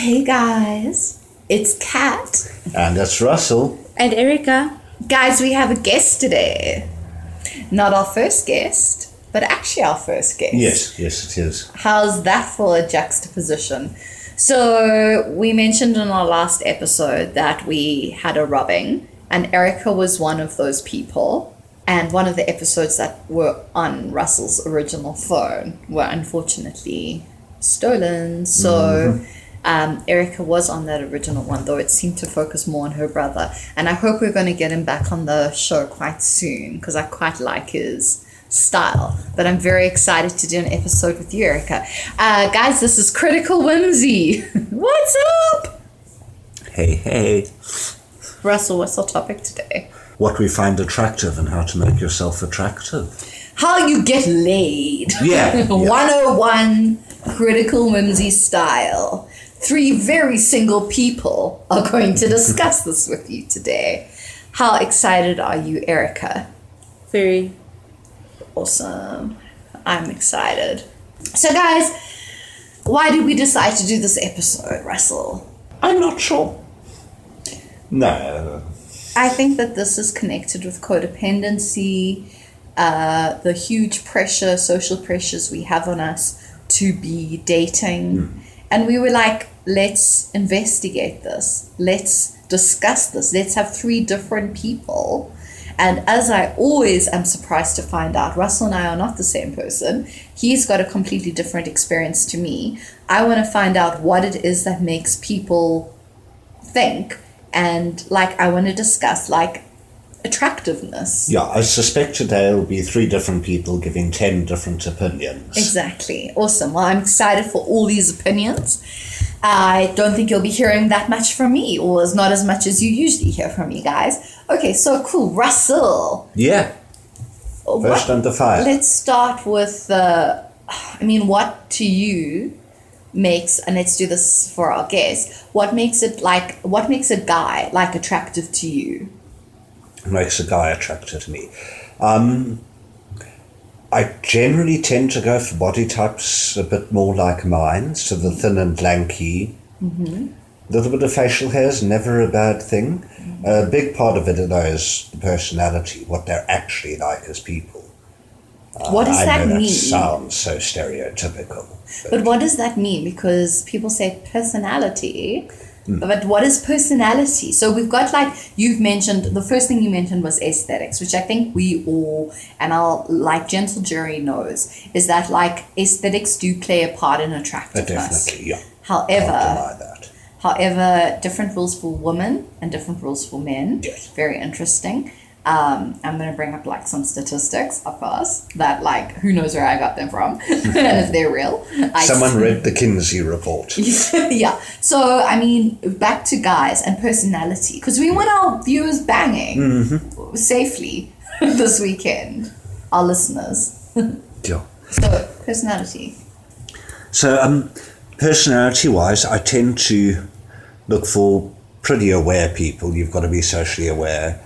Hey guys, it's Kat. And that's Russell. And Erica. Guys, we have a guest today. Not our first guest, but actually our first guest. Yes, yes, it is. How's that for a juxtaposition? So, we mentioned in our last episode that we had a rubbing, and Erica was one of those people. And one of the episodes that were on Russell's original phone were unfortunately stolen. So, mm-hmm. Um, Erica was on that original one, though it seemed to focus more on her brother. And I hope we're going to get him back on the show quite soon because I quite like his style. But I'm very excited to do an episode with you, Erica. Uh, guys, this is Critical Whimsy. What's up? Hey, hey. Russell, what's our topic today? What we find attractive and how to make yourself attractive. How you get laid. Yeah. yeah. 101 Critical Whimsy style. Three very single people are going to discuss this with you today. How excited are you, Erica? Very. Awesome. I'm excited. So, guys, why did we decide to do this episode, Russell? I'm not sure. No. I think that this is connected with codependency, uh, the huge pressure, social pressures we have on us to be dating. And we were like, let's investigate this. Let's discuss this. Let's have three different people. And as I always am surprised to find out, Russell and I are not the same person. He's got a completely different experience to me. I want to find out what it is that makes people think. And like, I want to discuss like attractiveness. Yeah, I suspect today will be three different people giving ten different opinions. Exactly. Awesome. Well, I'm excited for all these opinions. I don't think you'll be hearing that much from me, or as not as much as you usually hear from me guys. Okay, so cool. Russell. Yeah. what- First under fire. Let's start with uh, I mean, what to you makes, and let's do this for our guests, what makes it like, what makes a guy like attractive to you? Makes a guy attractive to me. Um, I generally tend to go for body types a bit more like mine, so the thin and lanky. A little bit of facial hair is never a bad thing. Mm-hmm. A big part of it, though, is the personality, what they're actually like as people. what uh, does I that know mean? that sounds so stereotypical. But what does that mean? Because people say personality, Hmm. but what is personality? So we've got like you've mentioned the first thing you mentioned was aesthetics, which I think we all and our like gentle jury knows is that like aesthetics do play a part in attractiveness. definitely, yeah. However, that. However, different rules for women and different rules for men. Yes. Very interesting. Um, I'm going to bring up like some statistics, of course, that like who knows where I got them from and if they're real. I Someone read the Kinsey report. yeah. So, I mean, back to guys and personality because we want our viewers banging safely this weekend, our listeners. Yeah. So, personality. So, um, personality wise, I tend to look for pretty aware people. You've got to be socially aware,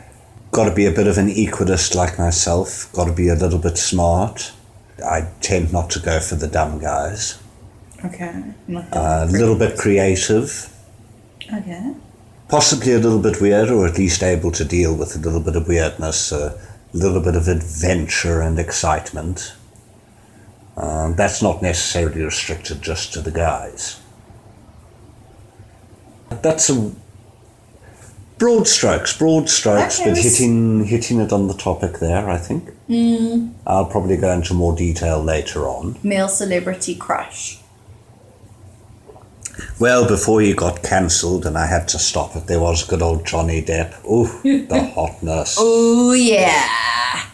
got to be a bit of an equalist like myself, got to be a little bit smart. I tend not to go for the dumb guys. Okay. Not A little bit creative, Okay. possibly a little bit weird, or at least able to deal with a little bit of weirdness, a little bit of adventure and excitement. Um, that's not necessarily restricted just to the guys. That's a broad strokes, broad strokes, Okay, but hitting hitting it on the topic there. I think. Hmm. I'll probably go into more detail later on. Male celebrity crush. Well, before he got cancelled and I had to stop it, there was good old Johnny Depp. Ooh, the hotness. Oh yeah.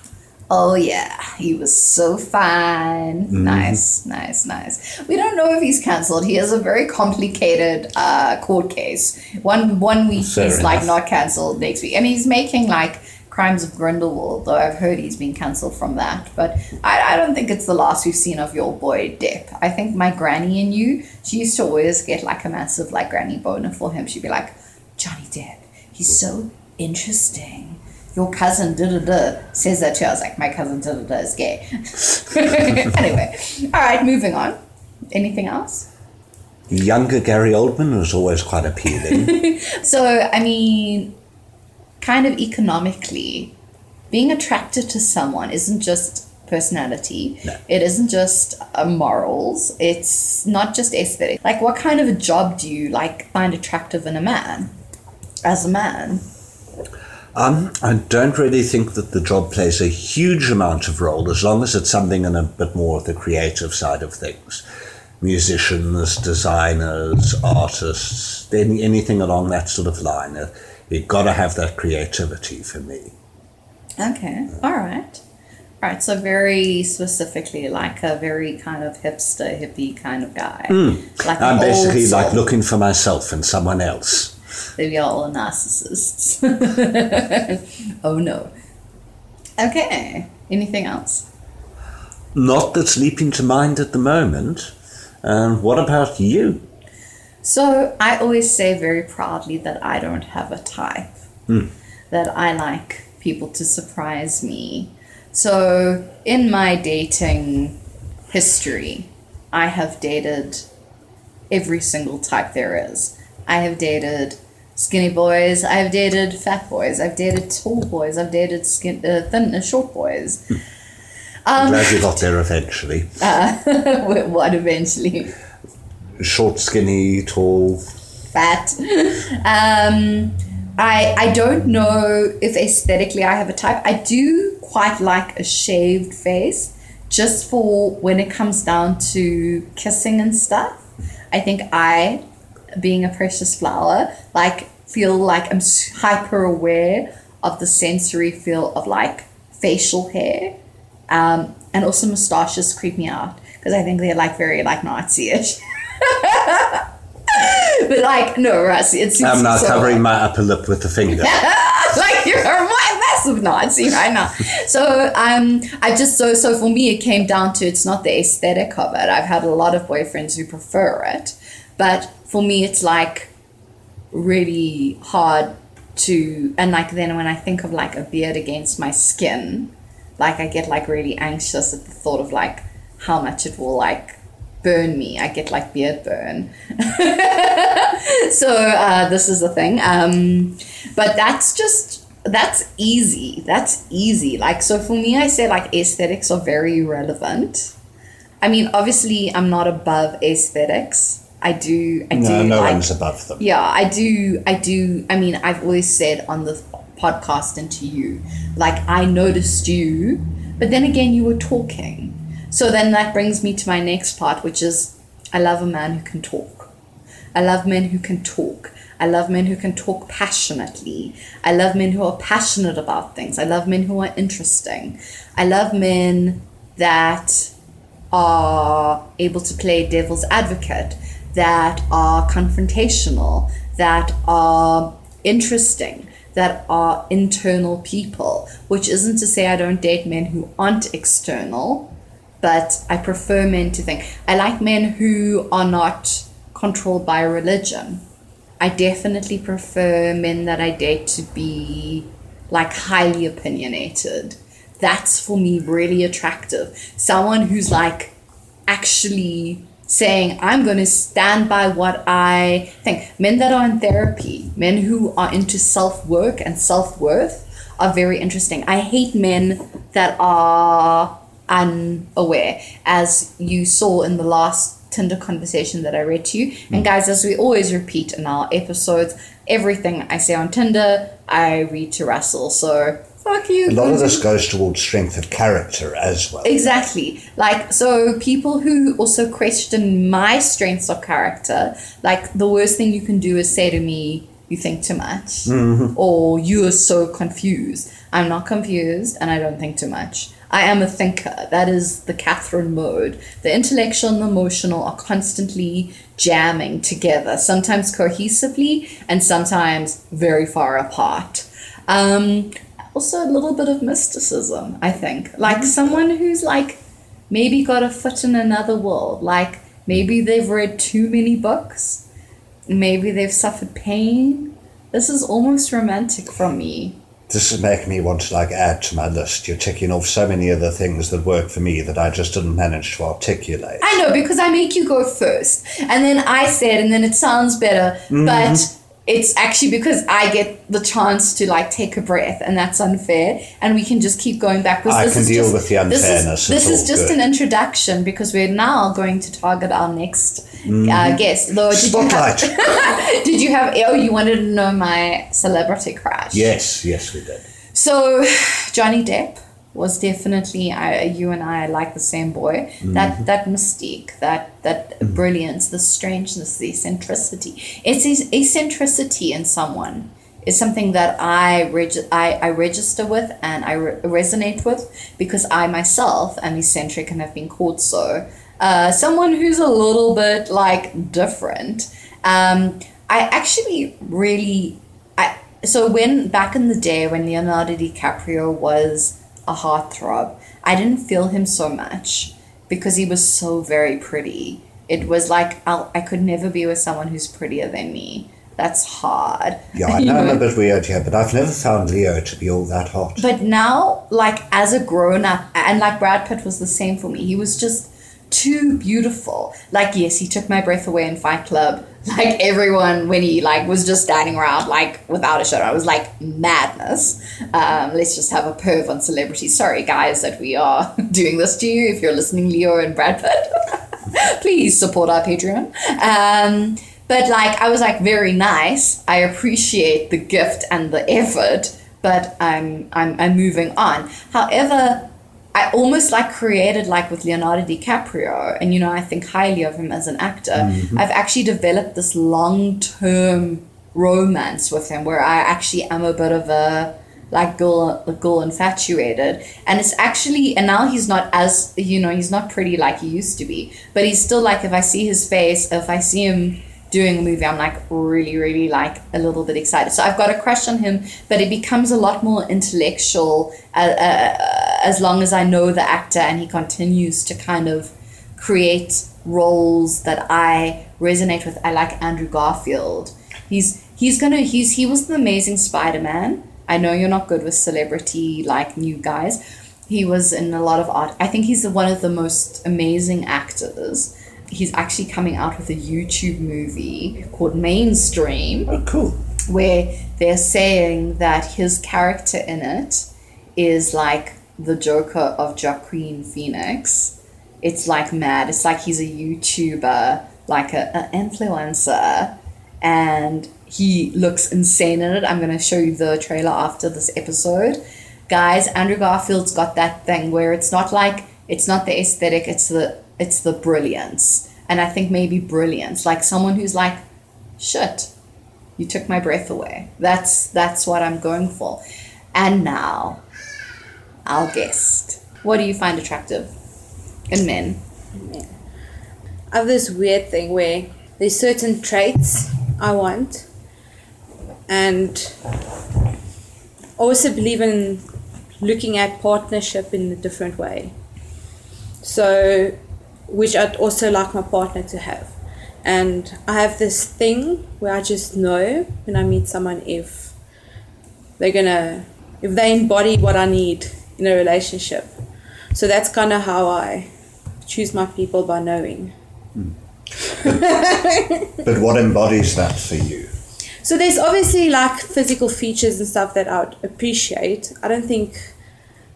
Oh yeah. He was so fine. Mm-hmm. Nice, nice, nice. We don't know if he's cancelled. He has a very complicated uh, court case. One one week Fair he's like not cancelled, next week. And he's making like Crimes of Grindelwald, though I've heard he's been cancelled from that. But I, I don't think it's the last we've seen of your boy Depp. I think my granny and you, she used to always get like a massive like granny boner for him. She'd be like, Johnny Depp, he's so interesting. Your cousin da da da says that too. I was like, my cousin da da da is gay. anyway, all right, moving on. Anything else? Younger Gary Oldman was always quite appealing. So, I mean, kind of economically, being attracted to someone isn't just personality. No. It isn't just uh, morals. It's not just aesthetic. Like, what kind of a job do you like find attractive in a man? As a man, Um, I don't really think that the job plays a huge amount of role as long as it's something in a bit more of the creative side of things. Musicians, designers, artists, any, anything along that sort of line. Uh, You've got to have that creativity for me. Okay, all right. All right, so very specifically, like a very kind of hipster, hippie kind of guy. Like I'm basically like looking for myself in someone else. Are all narcissists. oh no. Okay, anything else? Not that's leaping to mind at the moment. Um, what about you? So I always say very proudly that I don't have a type. That I like people to surprise me. So in my dating history, I have dated every single type there is. I have dated skinny boys. I've dated fat boys. I've dated tall boys. I've dated skin, uh, thin, uh, short boys. I'm glad you got there eventually. what eventually? Short, skinny, tall. fat. Um, I I don't know if aesthetically I have a type. I do quite like a shaved face, just for when it comes down to kissing and stuff. I think I, being a precious flower, like feel like I'm hyper aware of the sensory feel of like facial hair, um, and also mustaches creep me out because I think they're like very like Nazi-ish. but like no, Russ, it's I'm now so- covering my upper lip with the finger. like you're a massive Nazi right now. So um, I just so so for me it came down to it's not the aesthetic of it. I've had a lot of boyfriends who prefer it, but for me it's like really hard to and like then when I think of like a beard against my skin, like I get like really anxious at the thought of like how much it will like burn me. I get like beard burn. so uh, this is the thing. Um, but that's just that's easy. That's easy. Like so for me, I say like aesthetics are very relevant. I mean, obviously, I'm not above aesthetics. I do. I No, do. no like, one's above them. yeah, I do. I do. I mean, I've always said on the podcast and to you, like, I noticed you, but then again, you were talking. So then that brings me to my next part, which is I love a man who can talk. I love men who can talk. I love men who can talk passionately. I love men who are passionate about things. I love men who are interesting. I love men that are able to play devil's advocate, that are confrontational, that are interesting, that are internal people, which isn't to say I don't date men who aren't external, but I prefer men to think. I like men who are not controlled by religion. I definitely prefer men that I date to be like highly opinionated. That's for me really attractive. Someone who's like actually saying, I'm going to stand by what I think. Men that are in therapy, men who are into self work and self worth are very interesting. I hate men that are unaware, as you saw in the last Tinder conversation that I read to you. And mm. guys, as we always repeat in our episodes, everything I say on Tinder, I read to Russell. So fuck you. A lot of this goes towards strength of character as well. Exactly. Like, so people who also question my strengths of character, like, the worst thing you can do is say to me, you think too much, or you are so confused. I'm not confused and I don't think too much. I am a thinker. That is the Catherine mode. The intellectual and the emotional are constantly jamming together, sometimes cohesively and sometimes very far apart. Um, also, a little bit of mysticism, I think. Like someone who's like maybe got a foot in another world. Like maybe they've read too many books, maybe they've suffered pain. This is almost romantic from me. This is making me want to like add to my list. You're ticking off so many other things that work for me that I just didn't manage to articulate. I know because I make you go first, and then I say it, and then it sounds better. Mm-hmm. But it's actually because I get the chance to like take a breath, and that's unfair. And we can just keep going back. I this can is deal just- with the This unfairness, is, this is just good. an introduction because we're now going to target our next uh, guest. Though, did you, have, did you have? Oh, you wanted to know my celebrity crush? yes, yes, we did. So, Johnny Depp was definitely I, you and I like the same boy. That that mystique, that that brilliance, the strangeness, the eccentricity. It's ec- eccentricity in someone is something that I reg- I, I register with and I re- resonate with because I myself am eccentric and have been called so. Uh, someone who's a little bit like different. Um, I actually really I so when back in the day when Leonardo DiCaprio was a heartthrob, I didn't feel him so much because he was so very pretty. It was like I'll, I could never be with someone who's prettier than me. That's hard. Yeah, I know I'm a bit weird here, but I've never found Leo to be all that hot. But now, like as a grown up, and like Brad Pitt was the same for me. He was just too beautiful. Like yes, he took my breath away in Fight Club. Like everyone when he like was just standing around like without a shirt, I was like madness. Um, let's just have a perv on celebrities. Sorry guys that we are doing this to you. If you're listening, Leo and bradford please support our Patreon. Um, but like I was like very nice. I appreciate the gift and the effort, but I'm I'm I'm moving on. However, I almost like created like with Leonardo DiCaprio, and you know I think highly of him as an actor. Mm-hmm. I've actually developed this long term romance with him where I actually am a bit of a like girl a girl infatuated and it's actually and now he's not as you know he's not pretty like he used to be but he's still like if i see his face if i see him doing a movie i'm like really really like a little bit excited. So i've got a crush on him but it becomes a lot more intellectual uh, uh, as long as i know the actor and he continues to kind of create roles that i resonate with. I like andrew garfield. He's he's gonna he's he was the amazing spider-man. I know you're not good with celebrity like new guys. He was in a lot of art. I think he's one of the most amazing actors he's actually coming out with a youtube movie called mainstream oh, cool. where they're saying that his character in it is like the Joker of Joaquin Phoenix. It's like mad. It's like he's a YouTuber, like a, an influencer, and he looks insane in it. I'm gonna show you the trailer after this episode. Guys, Andrew Garfield's got that thing where it's not like it's not the aesthetic, it's the it's the brilliance. And I think maybe brilliance, like someone who's like, shit, you took my breath away. That's that's what I'm going for. And now, our guest. What do you find attractive in men? I have this weird thing where there's certain traits I want, and also believe in looking at partnership in a different way. So, which I'd also like my partner to have. And I have this thing where I just know when I meet someone if they're gonna, if they embody what I need in a relationship. So that's kind of how I choose my people by knowing. Hmm. But what embodies that for you? So there's obviously like physical features and stuff that I would appreciate. I don't think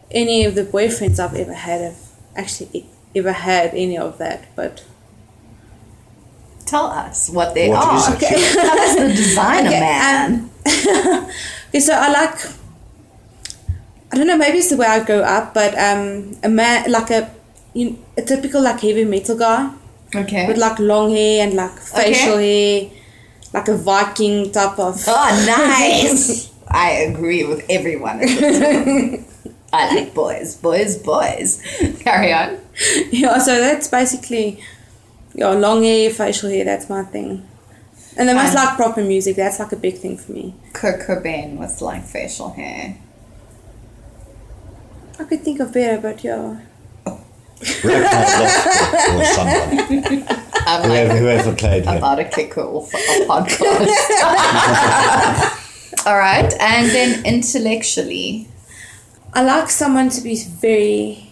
any of the boyfriends I've ever had have actually e- ever had any of that, but Tell us what they What are. is? Okay. Tell us the designer Okay, man. um, okay, so I like. I don't know. Maybe it's the way I grow up, but um, a man like a, you, know, a typical like heavy metal guy okay. with like long hair and like facial hair, like a Viking type of. oh, nice. I agree with everyone. I like boys, boys, boys. Carry on. Yeah, so that's basically, yeah, long hair, facial hair. That's my thing. And they must Fine. like proper music. That's like a big thing for me. Kurt Cobain with like facial hair. I could think of better, but yeah. Ragnar Lothbrok or someone. I'm like Whoever, whoever played him. about to kick her off a podcast. All right. And then intellectually. I like someone to be very.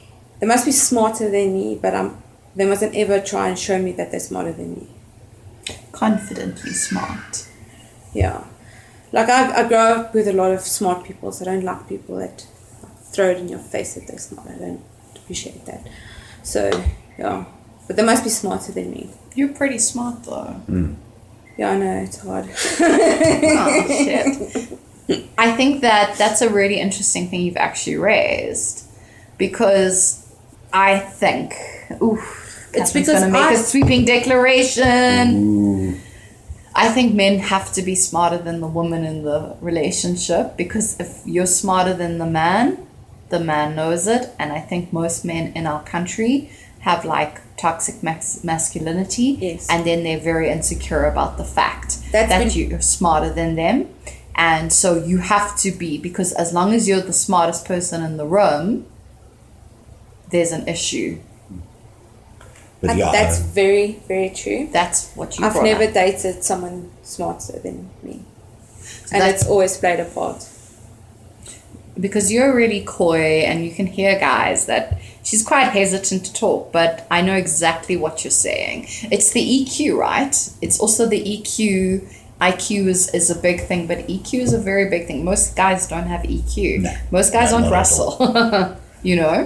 They must be smarter than me, but I'm. They mustn't ever try and show me that they're smarter than me. confidently smart. Yeah, like I, I grow up with a lot of smart people, so I don't like people that throw it in your face that they're smart. I don't appreciate that. So yeah, but they must be smarter than me. You're pretty smart though. Hmm. Yeah, I know it's hard. oh shit. I think that that's a really interesting thing you've actually raised because I think oof, It's because gonna make I- a sweeping declaration. I think men have to be smarter than the woman in the relationship because if you're smarter than the man, the man knows it. And I think most men in our country have like toxic mas- masculinity Yes. and then they're very insecure about the fact That's that when- you're smarter than them. And so you have to be because as long as you're the smartest person in the room, there's an issue. But yeah, that's uh, very very true. That's what you I've never up. dated someone smarter than me, So and it's always played a part. because you're really coy and you can hear guys that she's quite hesitant to talk but i know exactly what you're saying it's the eq right it's also the eq iq is, is a big thing but eq is a very big thing most guys don't have eq No. most guys No, aren't not at russell you know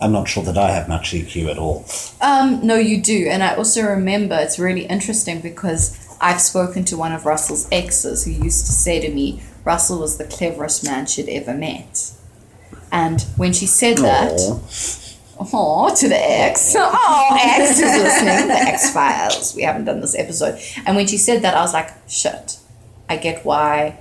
I'm not sure that I have much EQ at all. Um, no, you do. And I also remember it's really interesting because I've spoken to one of Russell's exes who used to say to me, Russell was the cleverest man she'd ever met. And when she said that, oh, to the ex, oh, ex is listening, the X Files. We haven't done this episode. And when she said that, I was like, shit, I get why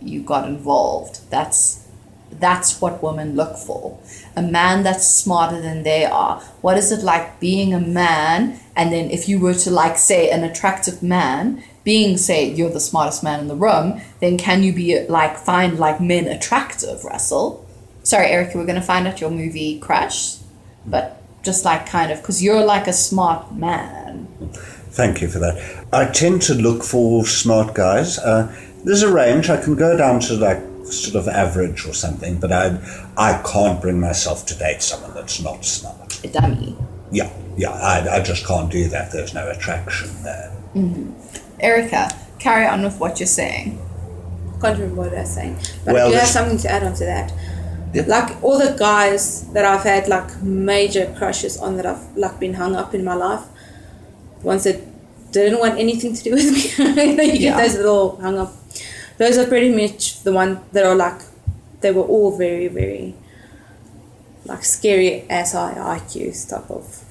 you got involved. That's that's what women look for. A man that's smarter than they are. What is it like being a man and then if you were to like say an attractive man, being say you're the smartest man in the room, then can you be like find like men attractive, Russell? Sorry, Erica, we're gonna find out your movie Crash, but just like kind of because you're like a smart man. Thank you for that. I tend to look for smart guys. Uh, there's a range. I can go down to like sort of average or something, but I I can't bring myself to date someone that's not smart. A dummy. Yeah, yeah, I, I just can't do that. There's no attraction there. Mm-hmm. Erica, carry on with what you're saying. Can't remember what I was saying, but Well, I do have something to add on to that. Yeah. Like all the guys that I've had like major crushes on that I've like been hung up in my life, ones that didn't want anything to do with me. you you Yeah. get those little hung up. Those are pretty much the one that are like, they were all very very, like scary ass IQs type of,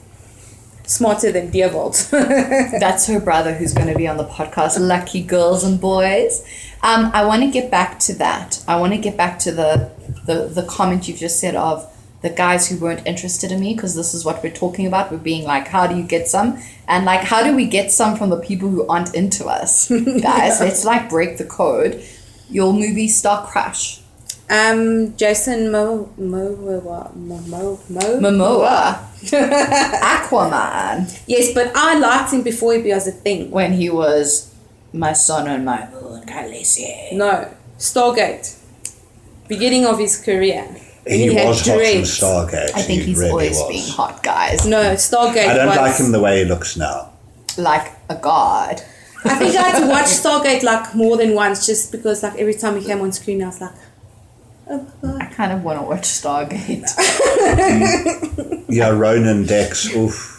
smarter than Deerbolt. That's her brother who's going to be on the podcast. Lucky girls and boys. Um, I want to get back to that. I want to get back to the, the, the comment you've just said of the guys who weren't interested in me because this is what we're talking about. We're being like, how do you get some? And like, how do we get some from the people who aren't into us? Guys, let's like break the code. Your movie star crush. Um, Jason Mo Mo Mo Mo Mo Mo Momoa. Aquaman. Yes, but I liked him before he was a thing. When he was my sun and my moon, Khaleesi. No, Stargate. Beginning of his career. When He, was hot in dreads. Stargate. I think he he's really always was. being hot, guys. No, Stargate I don't was. like him the way he looks now. Like a god. I think I had to watch Stargate like more than once, just because like every time he came on screen, I was like, oh god. I kind of want to watch Stargate. Yeah, Ronon Dex. Oof.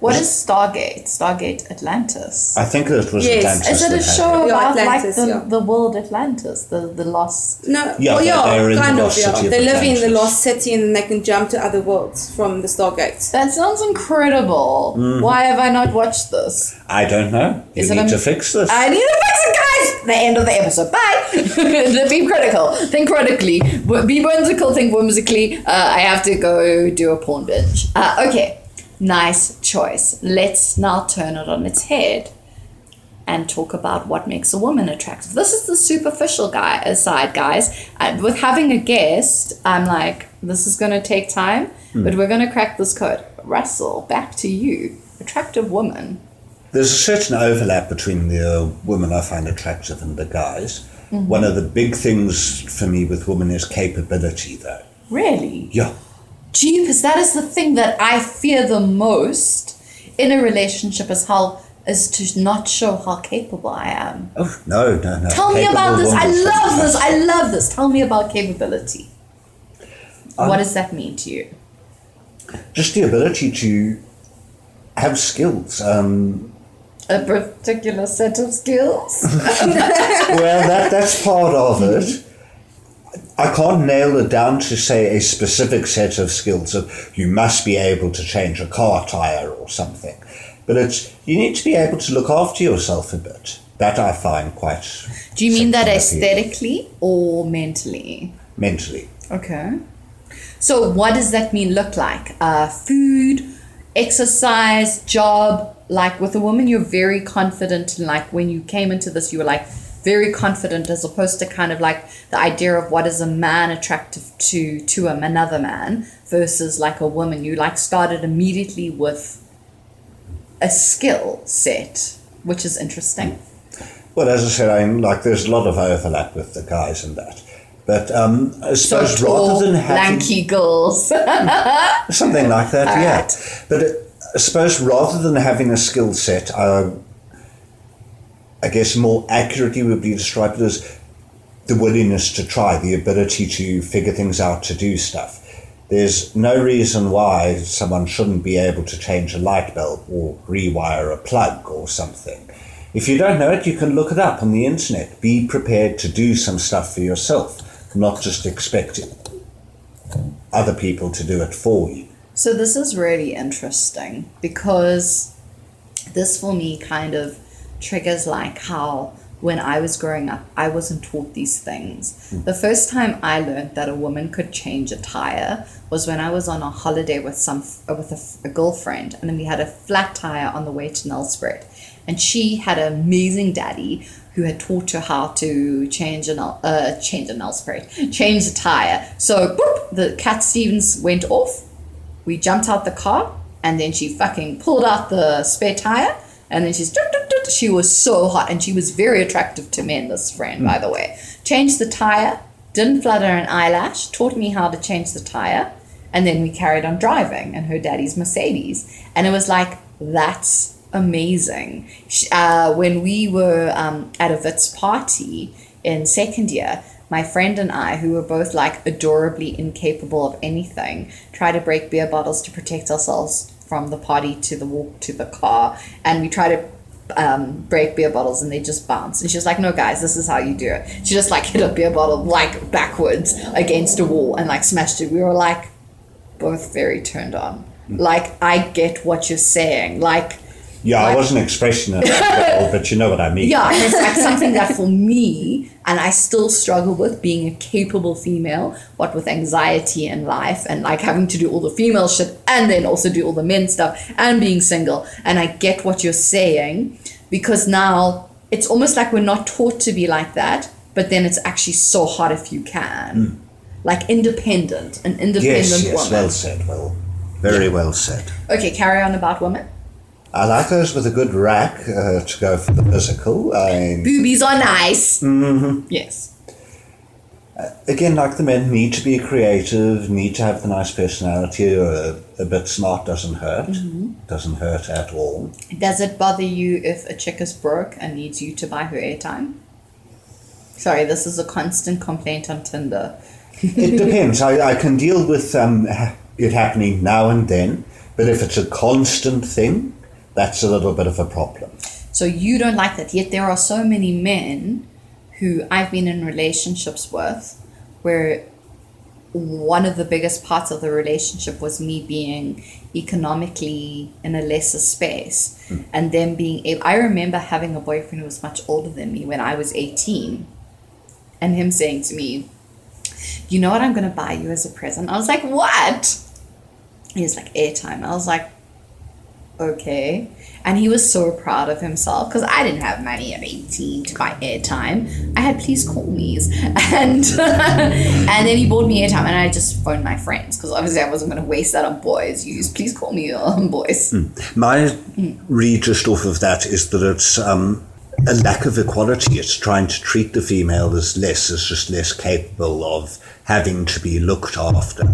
What is Stargate? Stargate Atlantis. I think it was Yes. Atlantis. Is it a had show Yeah, about Atlantis, like the, yeah. the world Atlantis, the the lost? No, Yeah, well, but yeah, they're in the kind of, lost yeah. city of They live in the Atlantis. lost city and they can jump to other worlds from the Stargate. That sounds incredible. Mm-hmm. Why have I not watched this? I don't know. You Is it need a- to fix this. I need to fix it, guys. The end of the episode. Bye. be critical. Think critically. W- Be whimsical. Think whimsically. Uh, I have to go do a porn binge. Uh, okay. Nice choice. Let's now turn it on its head and talk about what makes a woman attractive. This is the superficial guy aside, guys. Uh, with having a guest, I'm like, this is going to take time, but we're going to crack this code. Russell, back to you. Attractive woman. There's a certain overlap between the uh, women I find attractive and the guys. One of the big things for me with women is capability, though. Really? Yeah. Jeepers, that is the thing that I fear the most in a relationship is how is to not show how capable I am. Oh no, no, no. Tell me about this. I love this. I love this. Tell me about capability. Um, what does that mean to you? Just the ability to have skills. Um, A particular set of skills? well, that that's part of it. I can't nail it down to say a specific set of skills of you must be able to change a car tire or something, but it's you need to be able to look after yourself a bit. That I find quite. Do you mean that aesthetically or mentally? mentally? Okay. So, what does that mean look like? Uh, food, exercise, job. Like with a woman, you're very confident. Like when you came into this, you were like very confident, as opposed to kind of like the idea of what is a man attractive to to another man versus like a woman. You like started immediately with a skill set, which is interesting. Well, as I said, I'm like there's a lot of overlap with the guys and that, but um, I So suppose tall, rather than having lanky girls. something like that, All yeah. right. But uh, I suppose rather than having a skill set, I, I guess more accurately would be described as the willingness to try, the ability to figure things out, to do stuff. There's no reason why someone shouldn't be able to change a light bulb or rewire a plug or something. If you don't know it, you can look it up on the internet. Be prepared to do some stuff for yourself, not just expect other people to do it for you. So this is really interesting because this for me kind of triggers like how when I was growing up I wasn't taught these things. The first time I learned that a woman could change a tire was when I was on a holiday with some uh, with a, a girlfriend and then we had a flat tire on the way to Nelspruit and she had an amazing daddy who had taught her how to change an uh, change an Nelspruit, change a tire. So boop, the Cat Stevens went off we jumped out the car and then she fucking pulled out the spare tire and then she's dut, dut, dut. she was so hot and she was very attractive to men this friend by the way. Changed the tire didn't flutter an eyelash taught me how to change the tire and then we carried on driving in her daddy's mercedes. And it was like that's amazing. Uh, when we were um, at a Wits party in second year my friend and I, who were both like adorably incapable of anything, try to break beer bottles to protect ourselves from the party to the walk to the car. And we try to um, break beer bottles and they just bounce. And she was like, no, guys, this is how you do it. She just like hit a beer bottle like backwards against a wall and like smashed it. We were like both very turned on. Like, I get what you're saying. Like, Yeah, I wasn't expressing it that well, but you know what I mean. yeah, and it's like something that for me, and I still struggle with being a capable female, what with anxiety and life and like having to do all the female shit and then also do all the men stuff and being single. And I get what you're saying because now it's almost like we're not taught to be like that, but then it's actually so hard if you can. Hmm. Like independent, an independent Yes, yes, woman. well said. Well, very well said. okay, carry on about women. I like those with a good rack uh, to go for the physical. I, Boobies are nice. Mm-hmm. Yes. again, like the men, need to be creative, need to have the nice personality. A, a bit smart doesn't hurt. Mm-hmm. Doesn't hurt at all. Does it bother you if a chick is broke and needs you to buy her airtime? Sorry, this is a constant complaint on Tinder. It depends. I, I can deal with um, it happening now and then, but if it's a constant thing, that's a little bit of a problem. So you don't like that. Yet there are so many men who I've been in relationships with where one of the biggest parts of the relationship was me being economically in a lesser space hmm. and then being able I remember having a boyfriend who was much older than me when I was 18 and him saying to me, You know what I'm going to buy you as a present? I was like, What? He was like, Airtime. I was like, Okay. And he was so proud of himself because I didn't have money at 18 to buy airtime. I had please call me's. And, and then he bought me airtime and I just phoned my friends because obviously I wasn't going to waste that on boys. Use please call me on boys. My read just off of that is that it's um, a lack of equality. It's trying to treat the female as less, as just less capable of having to be looked after.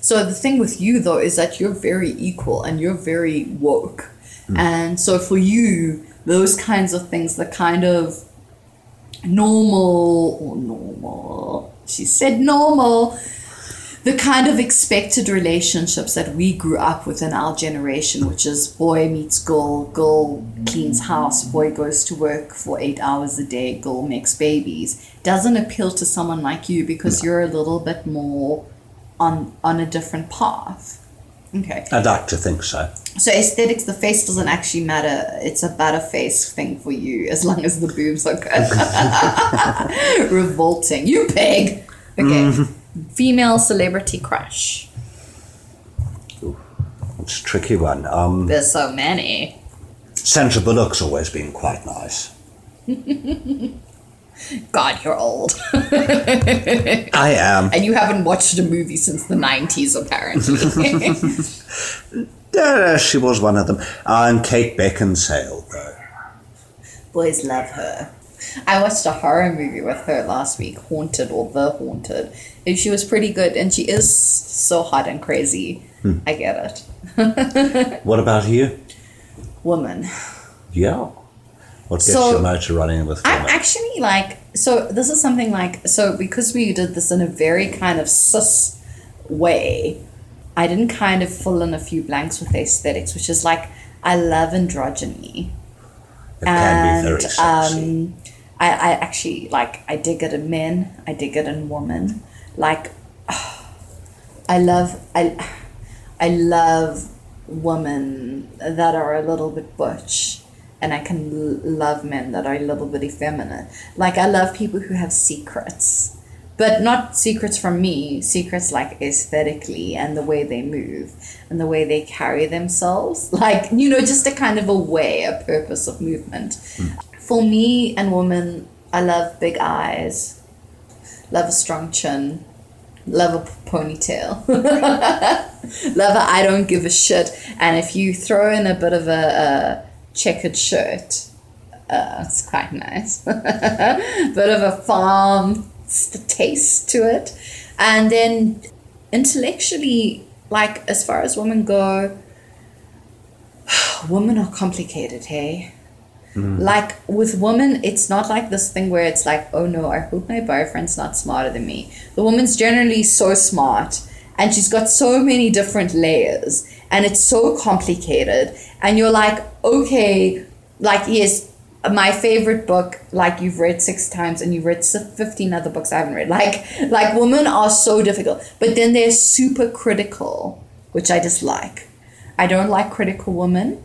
So the thing with you though is that you're very equal and you're very woke. Hmm. And so for you, those kinds of things, the kind of normal or normal, she said normal, the kind of expected relationships that we grew up with in our generation, which is boy meets girl, girl cleans house, boy goes to work for eight hours a day, girl makes babies, doesn't appeal to someone like you because you're a little bit more on on a different path. Okay. I'd like to think so. So aesthetics, the face doesn't actually matter. It's about a better face thing for you as long as the boobs are good. Revolting. You pig. Okay. Female celebrity crush. Ooh, It's a tricky one. Um, There's so many. Sandra Bullock's always been quite nice. God, you're old. I am. and you haven't watched a movie since the 90s, apparently. Yeah, she was one of them. And Kate Beckinsale, though. Boys love her. I watched a horror movie with her last week, Haunted or The Haunted. And she was pretty good, and she is so hot and crazy. Hmm. I get it. What about you? Woman. Yeah. What gets So- your motor running with I'm actually like, so this is something like, so because we did this in a very kind of cis way, I didn't kind of fill in a few blanks with aesthetics, which is like, I love androgyny. It can be very and um, I, I actually like I dig it in men. I dig it in women. Like I love I I love women that are a little bit butch, and I can l- love men that are a little bit effeminate. Like I love people who have secrets, but not secrets from me. Secrets like aesthetically and the way they move and the way they carry themselves. Like you know, just a kind of a way, a purpose of movement. Hmm. For me and women, I love big eyes, love a strong chin, love a ponytail, love a I don't give a shit. And if you throw in a bit of a, a checkered shirt, uh, it's quite nice. bit of a farm st- taste to it. And then intellectually, like as far as women go, women are complicated, hey? Like with women, it's not like this thing where it's like, oh no, I hope my boyfriend's not smarter than me. The woman's generally so smart and she's got so many different layers and it's so complicated. And you're like, okay, like, yes, my favorite book, like you've read six times and you've read 15 other books I haven't read. Like, like women are so difficult, but then they're super critical, which I dislike. I don't like critical women.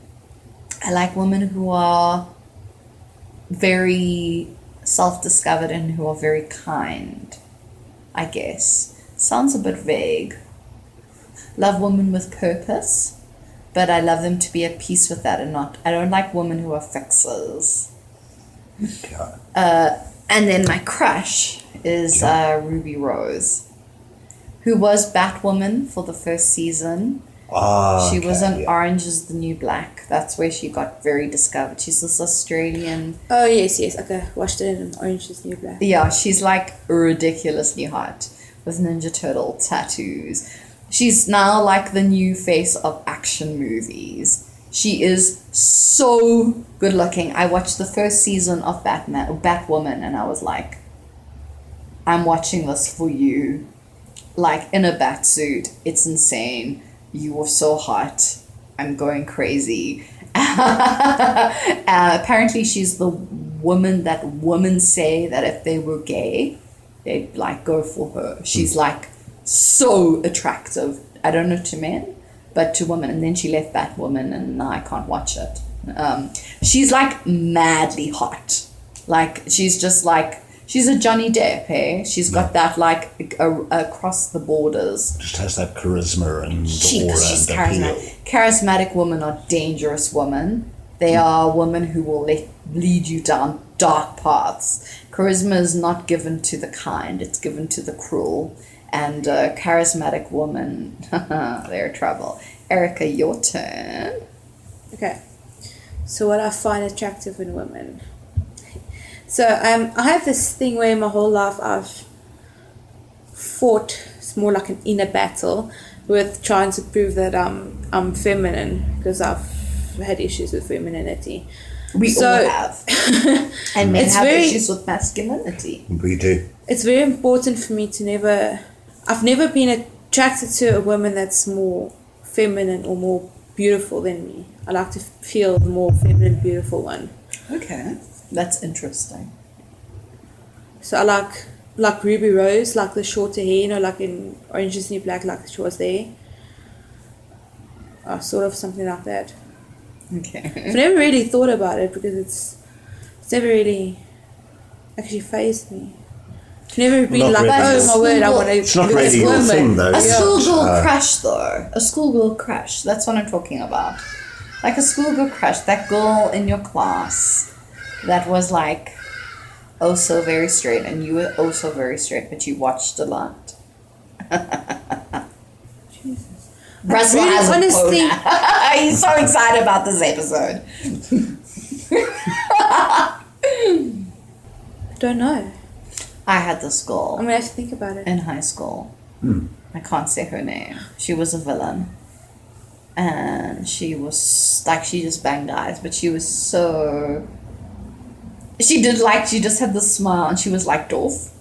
I like women who are very self discovered and who are very kind, I guess. Sounds a bit vague. Love women with purpose, but I love them to be at peace with that and not. I don't like women who are fixers. Yeah. And then my crush is uh, Ruby Rose, who was Batwoman for the first season. Ah, She was okay, in yeah. Orange is the New Black. That's where she got very discovered. She's this Australian. Oh yes, yes. Okay, watched it in Orange is the New Black. Yeah, she's like ridiculously hot with Ninja Turtle tattoos. She's now like the new face of action movies. She is so good looking. I watched the first season of Batman, Batwoman, and I was like, I'm watching this for you. Like in a bat suit. It's insane. You are so hot. I'm going crazy. uh, apparently, she's the woman that women say that if they were gay, they'd like go for her. She's like so attractive. I don't know to men, but to women. And then she left that woman, and now I can't watch it. Um, she's like madly hot. Like she's just like she's a Johnny Depp. Hey, she's got that like a, across the borders. Just has that charisma and She, aura she's and charismatic. appeal. Charismatic women are dangerous women. They are women who will let, lead you down dark paths. Charisma is not given to the kind; it's given to the cruel. And uh, charismatic woman. they're trouble. Erica, your turn. Okay. So what I find attractive in women. So um, I have this thing where my whole life I've fought. It's more like an inner battle with trying to prove that I'm I'm feminine because I've had issues with femininity. We So- all have. and men It's have very- issues with masculinity. We do. It's very important for me to never. I've never been attracted to a woman that's more feminine or more beautiful than me. I like to feel the more feminine, beautiful one. Okay. That's interesting. So I like like Ruby Rose, like the shorter hair, you know, like in Orange is the New Black, like she was there. Uh, sort of something like that. Okay. I've never really thought about it because it's it's never really actually fazed me. I've never been Not like, really. oh my word, I want to. It's not really your thing, though. A Yeah. schoolgirl Uh, crush, though. A schoolgirl crush. That's what I'm talking about. Like a schoolgirl crush. That girl in your class that was like oh so very straight, and you were oh so very straight, but you watched a lot. Jesus. Russell really has a honestly- boner. He's so excited about this episode. I don't know. I had this girl. I'm gonna have to think about it. in high school. Hmm. I can't say her name. She was a villain. And she was like she just banged eyes, but she was so she did like she just had this smile and she was like Dorf.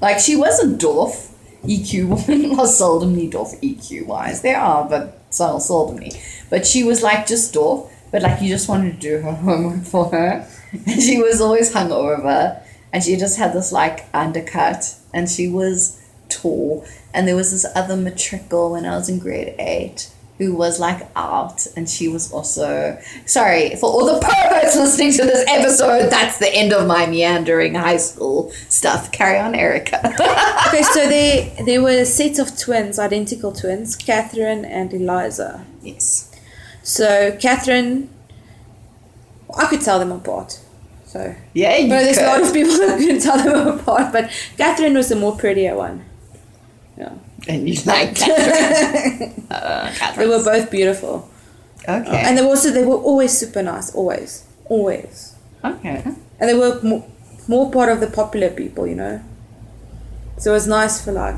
Like she wasn't Dorf. EQ women are seldomly Dorf EQ wise. There are, but so seldomly. But she was like just Dorf, but like you just wanted to do her homework for her. And she was always hungover and she just had this like undercut and she was tall and there was this other matric girl when I was in grade eight who was like out and she was also sorry for all the perverts listening to this episode that's the end of my meandering high school stuff carry on Erica okay, so they there were a set of twins, identical twins, Catherine and Eliza. yes So Catherine, I could tell them apart. So yeah you but there's a lot of people that couldn't tell them apart. But Catherine was the more prettier one. Yeah, and you like Catherine uh, they were both beautiful, okay and they were also they were always super nice, always, always, okay and they were more, more part of the popular people, you know. So it was nice for like,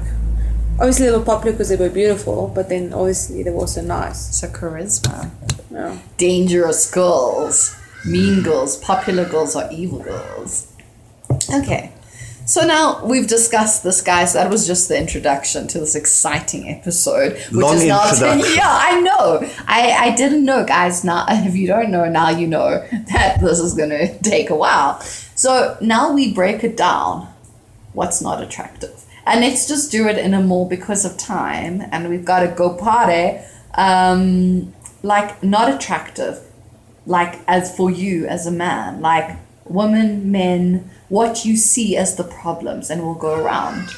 obviously they were popular because they were beautiful, but then obviously they were also nice. so charisma Yeah. dangerous girls, mean girls, popular girls, or evil girls. Okay. So now we've discussed this, guys. That was just the introduction to this exciting episode, which Long is now. yeah, I know. I I didn't know, guys. Now, if you don't know, now you know that this is gonna take a while. So now we break it down. What's not attractive, and let's just do it in a more because of time, and we've got to go party. Um, like not attractive like as for you as a man like women men what you see as the problems and we'll go around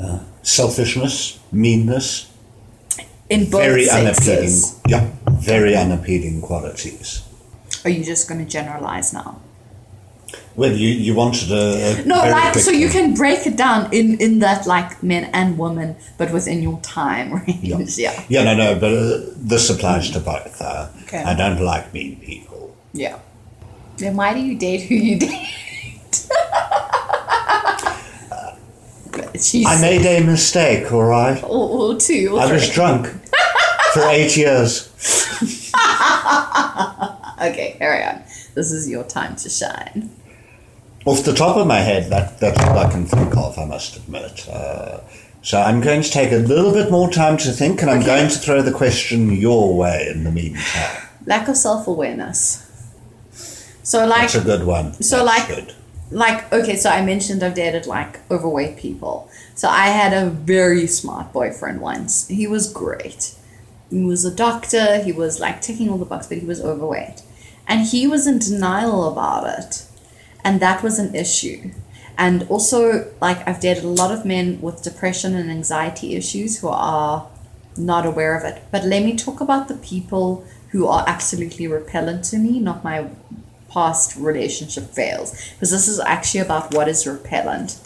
uh, Selfishness, meanness, in both very unappealing. Yeah, very unappealing qualities. are you just going to generalize now Well, you, you wanted a, a no like so you can break it down in in that like men and women but within your time range yeah Yeah, no, no, but uh, this applies to both. Uh, Okay. I don't like mean people. yeah then why do you date who you date I made a mistake, all right? or, or two or I three. was drunk for eight years. okay carry on this is your time to shine Off the top of my head, that, that's all I can think of, I must admit. Uh, so I'm going to take a little bit more time to think, and I'm Okay. going to throw the question your way in the meantime. lack of self-awareness so like That's a good one. So, That's like- good. like okay so i mentioned i've dated like overweight people so i had a very smart boyfriend once he was great he was a doctor he was like ticking all the boxes but he was overweight and he was in denial about it and that was an issue. And also like i've dated a lot of men with depression and anxiety issues who are not aware of it. But let me talk about the people who are absolutely repellent to me not my past relationship fails. Because this is actually about what is repellent.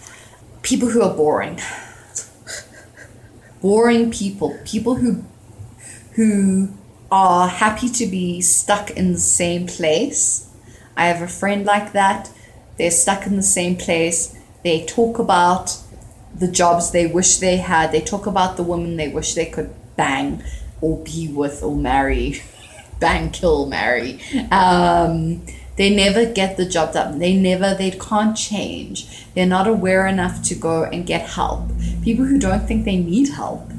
People who are boring. Boring people. People who who are happy to be stuck in the same place. I have a friend like that They're stuck in the same place. They talk about the jobs they wish they had. They talk about the woman they wish they could bang or be with or marry. bang, kill, marry. Um, they never get the job done. They never, they can't change. They're not aware enough to go and get help. People who don't think they need help.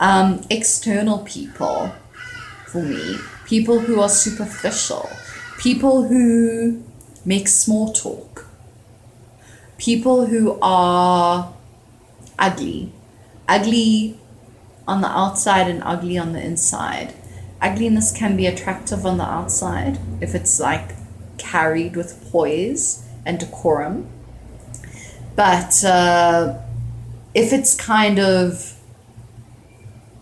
Um, external people, for me, people who are superficial, people who make small talk, people who are ugly, ugly on the outside and ugly on the inside. Ugliness can be attractive on the outside if it's like carried with poise and decorum. But uh, if it's kind of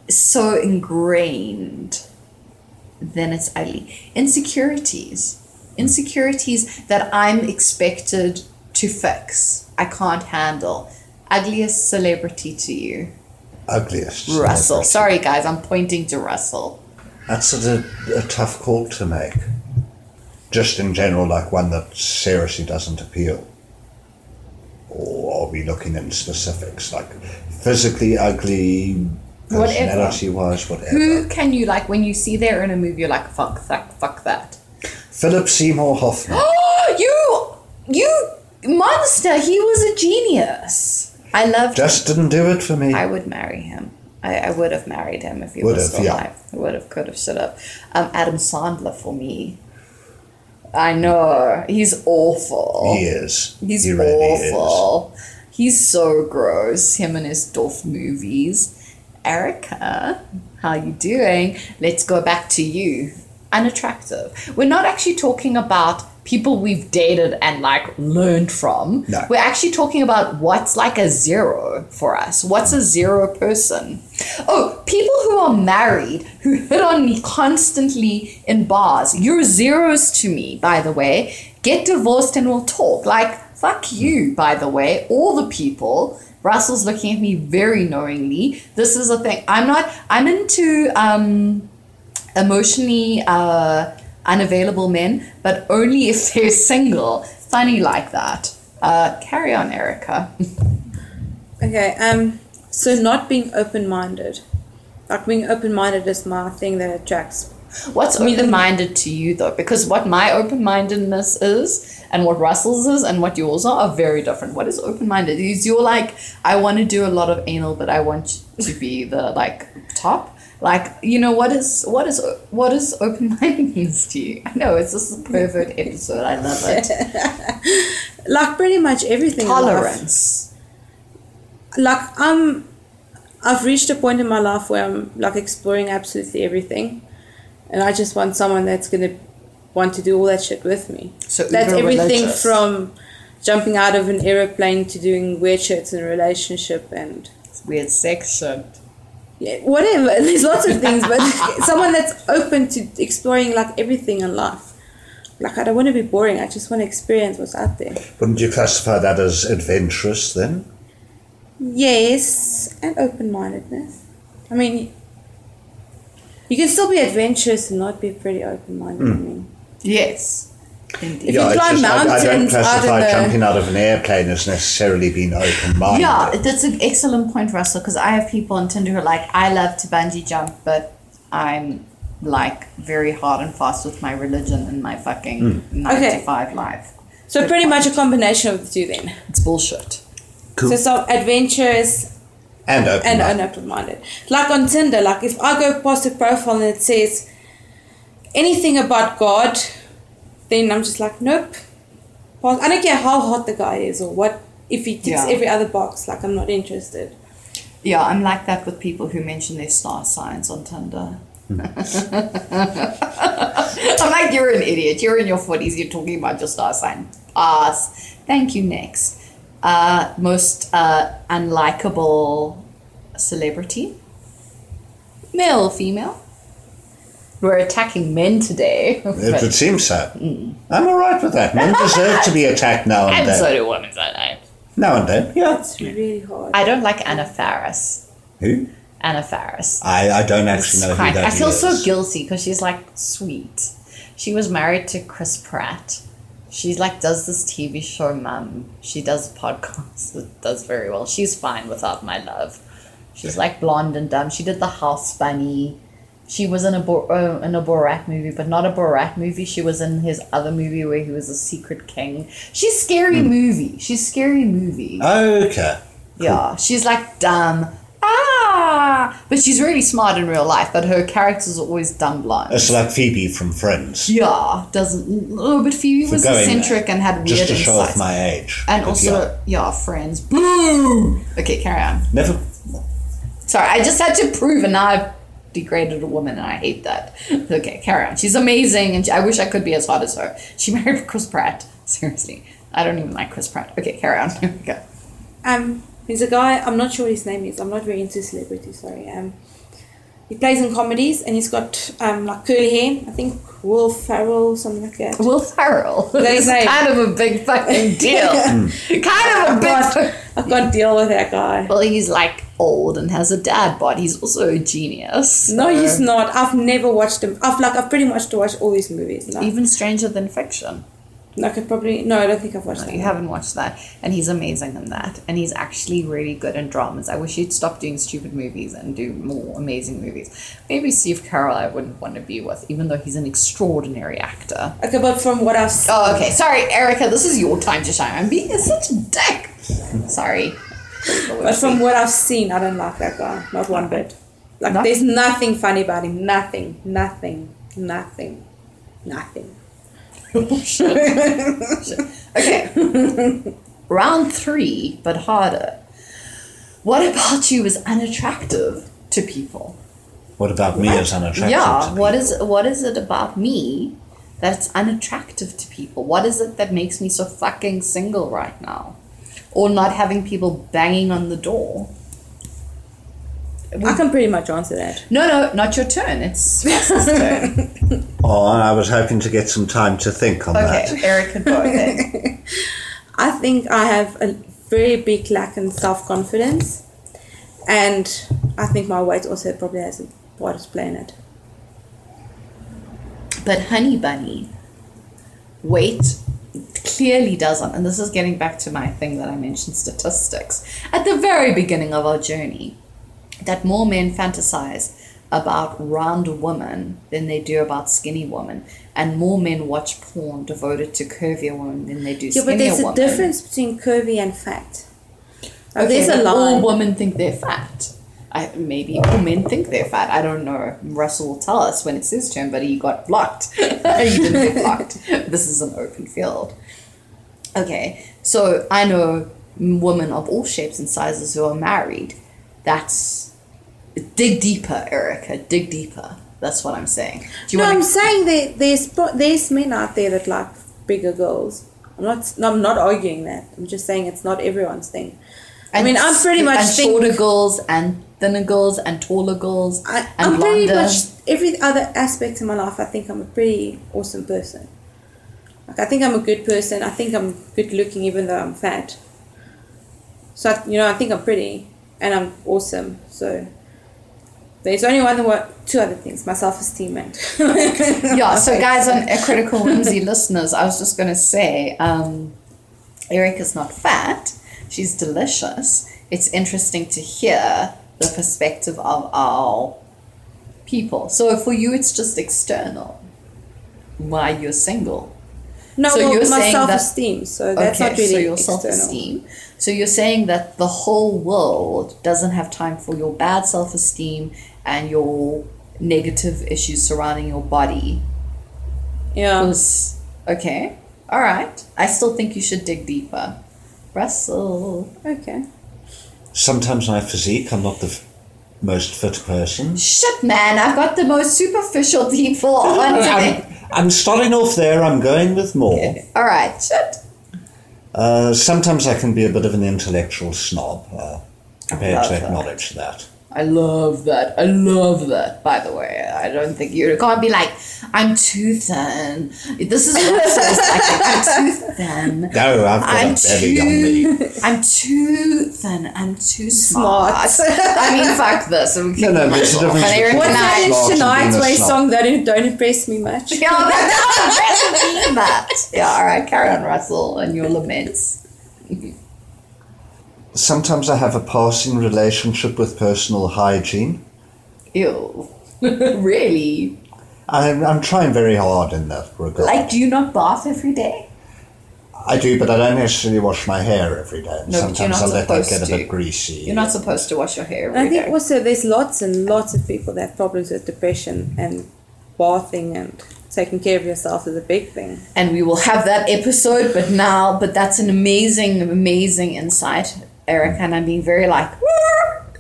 so ingrained, then it's ugly. Insecurities. Insecurities that I'm expected to fix. I can't handle. Ugliest celebrity to you? Ugliest. Russell. celebrity. Sorry, guys, I'm pointing to Russell. That's a, a tough call to make. Just in general, like one that seriously doesn't appeal. Or are we looking in specifics, like physically ugly, Whatever. personality wise, whatever? Who can you like when you see there in a movie? You're like, fuck that, fuck that. Philip Seymour Hoffman. Oh you, you monster! He was a genius. I loved. Just didn't do it for me. I would marry him. I, I would have married him if he Would was have, still yeah. alive. I would have, could have, should have. Um, Adam Sandler for me. I know he's awful. he is. He's he really awful. He's so gross. Him and his Dolph movies. Erica, how you doing? Let's go back to you. Unattractive. We're not actually talking about people we've dated and like learned from. No. We're actually talking about what's like a zero for us. What's a zero person? Oh, people who are married who hit on me constantly in bars. You're zeros to me, by the way. Get divorced and we'll talk. Like, fuck you, by the way. All the people. Russell's looking at me very knowingly. This is a thing. I'm not, I'm into um, emotionally uh, unavailable men, but only if they're single. Funny like that. Uh, carry on, Erica. Okay, um, so not being open minded. Like being open minded is my thing that attracts. What's I mean, open minded to you though? Because what my open mindedness is and what Russell's is and what yours are are very different. What is open minded? Is you're like, I want to do a lot of anal, but I want to be the like top. Like, you know, what is what is what is open mindedness to you? I know it's just a pervert episode. I love it. Like pretty much everything. Tolerance. Like I'm, I've reached a point in my life where I'm like exploring absolutely everything, and I just want someone that's gonna want to do all that shit with me. So That's everything religious. from jumping out of an aeroplane to doing weird shit in a relationship and weird sex shit. Yeah, whatever. There's lots of things, but someone that's open to exploring like everything in life. Like I don't want to be boring. I just want to experience what's out there. Wouldn't you classify that as adventurous then? Yes, and open mindedness. I mean, you can still be adventurous and not be pretty open minded. I hmm. mean, Yes. Indeed. If you climb I, I don't mountains out classify jumping out of an airplane as necessarily being open minded. Yeah, that's an excellent point, Russell, because I have people on Tinder who are like, I love to bungee jump, but I'm like very hard and fast with my religion and my fucking hmm. nine Okay. to five life. so Good pretty much a combination of the two then. It's bullshit. Cool. So some adventurous and open and minded. unopen minded. Like on Tinder, like if I go past a profile and it says anything about God, then I'm just like, nope. Pass. I don't care how hot the guy is or what. If he ticks Yeah. every other box, like I'm not interested. Yeah, I'm like that with people who mention their star signs on Tinder. I'm like, you're an idiot. You're in your 40s. You're talking about your star sign. Pass. Thank you. Next. Uh, most uh, unlikable celebrity? Male or female? We're attacking men today. It would seem so. Hmm. I'm all right with that. Men deserve to be attacked now and and then. so do women sometimes. Now and then, yeah. It's really hard. I don't like Anna Faris. Who? Anna Faris. I, I don't actually know who Quite- that I feel is. so guilty because she's like sweet. She was married to Chris Pratt She like does this TV show, Mum. She does podcasts. It does very well. She's fine without my love. She's like blonde and dumb. She did the House Bunny. She was in a Bo- uh, in a Borat movie, but not a Borat movie. She was in his other movie where he was a secret king. She's scary movie. She's scary movie. Okay. Yeah, she's like dumb. Ah, but she's really smart in real life. But her characters are always dumb blonde. It's like Phoebe from Friends. Yeah, doesn't. Oh, but Phoebe was eccentric and had weird Just to show off my age. and also, yeah. friends. Boo. Okay, carry on. Never. Sorry, I just had to prove, and now I've degraded a woman, and I hate that. Okay, carry on. She's amazing, and I wish I could be as hot as her. She married Chris Pratt. Seriously, I don't even like Chris Pratt. Okay, carry on. Here we go. Um, he's a guy. I'm not sure his name is. I'm not very into celebrities. Sorry. Um, he plays in comedies and he's got um like curly hair. I think Will Ferrell, something like that. Will Ferrell. That's It's right. kind of a big fucking deal. kind of a big. God, I can't deal with that guy. Well, he's like old and has a dad bod. He's also a genius. No, he's not. I've never watched him. I've like I've pretty much watched all these movies. No, Even Stranger Than Fiction. I could probably no. I don't think I've watched No, that. you haven't watched that. And he's amazing in that. And he's actually really good in dramas. I wish he'd stop doing stupid movies and do more amazing movies. Maybe Steve Carell I wouldn't want to be with, even though he's an extraordinary actor. Okay, but from what I've seen, Oh, okay. Sorry, Erica, this is your time to shine. I'm being such a dick. Sorry. but from what I've seen, I don't like that guy. Not one bit. Like there's nothing funny about him. Nothing. Nothing. Nothing. Nothing. Okay. Round three, but harder. What about you is unattractive to people? What about me as unattractive? yeah. to What is what is it about me that's unattractive to people? What is it that makes me so fucking single right now, or not having people banging on the door? I ah. can pretty much answer that. No, no, not your turn. It's Ross's turn. Oh, I was hoping to get some time to think on that. Okay, that. Erica, go ahead. I think I have a very big lack in self confidence, and I think my weight also probably has a part to play in it. But Honey Bunny, weight clearly doesn't. And this is getting back to my thing that I mentioned statistics at the very beginning of our journey that more men fantasize about round women than they do about skinny women, and more men watch porn devoted to curvier women than they do skinny women. Yeah, skinnier but there's a women. difference between curvy and fat. Okay, there's a but all women think they're fat. I, maybe all men think they're fat. I don't know. Russell will tell us when it's his turn, but he got blocked. he didn't get blocked. This is an open field. Okay, so I know women of all shapes and sizes who are married. That's dig deeper, Erica. Dig deeper. That's what I'm saying. Do you no, want I'm saying that there's there's men out there that like bigger girls. I'm not no, I'm not arguing that. I'm just saying it's not everyone's thing. I mean, I'm pretty much and think- shorter girls and thinner girls and taller girls I, and I'm pretty much every other aspect of my life. I think I'm a pretty awesome person. Like I think I'm a good person. I think I'm good looking, even though I'm fat. So I, you know, I think I'm pretty and I'm awesome. So there's only one two other things: my self esteem and yeah, so guys, on a critical whimsy listeners, I was just going to say, um, Erica's not fat. She's delicious. It's interesting to hear the perspective of our people. So for you, it's just external. Why you're single. no, So well, you're my saying self esteem. So that's not really so your external. self-esteem. So you're saying that the whole world doesn't have time for your bad self-esteem and your negative issues surrounding your body Yeah. was okay. All right. I still think you should dig deeper. Russell. Okay. Sometimes my physique, I'm not the f- most fit person. Shit, man. I've got the most superficial people on today. I'm, I'm starting off there, I'm going with more. All right. Shit. Uh, sometimes I can be a bit of an intellectual snob. Uh, prepared love to that. acknowledge that. I love that. I love that. By the way, I don't think you can't be like, I'm too thin. This is what Russell's like, I'm too thin. No, I've got I'm a belly on me. too, I'm too thin and too smart. Smart. I mean, fuck this. We No, no, can there's a myself. difference And Eric between What's and that I- in Smart and tonight's being way song that don't, don't impress me much? Yeah, that doesn't mean that. Yeah, all right, carry on, Russell, and your laments. Sometimes I have a passing relationship with personal hygiene. Ew. really? I'm, I'm trying very hard in that regard. Like, do you not bath every day? I do, but I don't necessarily wash my hair every day. No, sometimes I let that supposed get a bit greasy. You're not supposed to wash your hair I every think day. also there's lots and lots of people that have problems with depression and bathing and taking care of yourself is a big thing. and we will have that episode, but now, but that's an amazing, amazing insight, Erica, and I'm being very like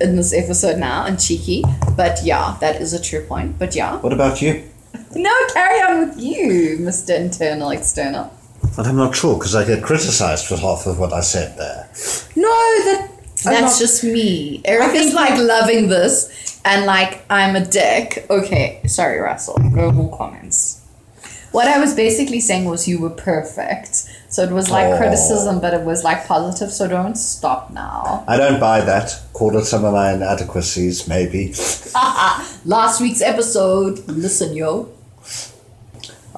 in this episode now and cheeky, but yeah, that is a true point. But yeah, What about you? no, carry on with you, Mister Internal External. But I'm not sure because I get criticised for half of what I said there. No, that That's not- just me. Erica's think- like loving this, and like I'm a dick. Okay, sorry, Russell. No more comments. What I was basically saying was you were perfect. So it was like Oh. criticism, but it was like positive. So don't stop now. I don't buy that. Call it some of my inadequacies, maybe. Last week's episode. Listen, yo.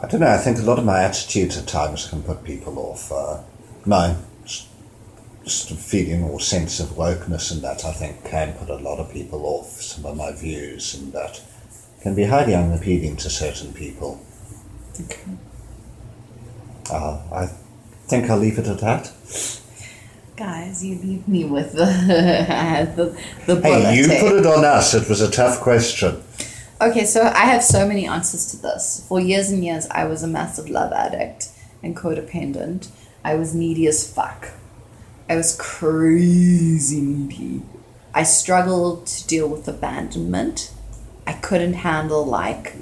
I don't know. I think a lot of my attitudes at times can put people off. Uh, no, just, feeling or sense of wokeness and that I think can put a lot of people off. Some of my views and that can be highly unappealing to certain people. Okay. Uh, I think I'll leave it at that. Guys, you leave me with the the, the. Hey, you put it on us. It was a tough question. Okay, so I have so many answers to this. For years and years, I was a massive love addict and codependent. I was needy as fuck. I was crazy needy. I struggled to deal with abandonment. I couldn't handle like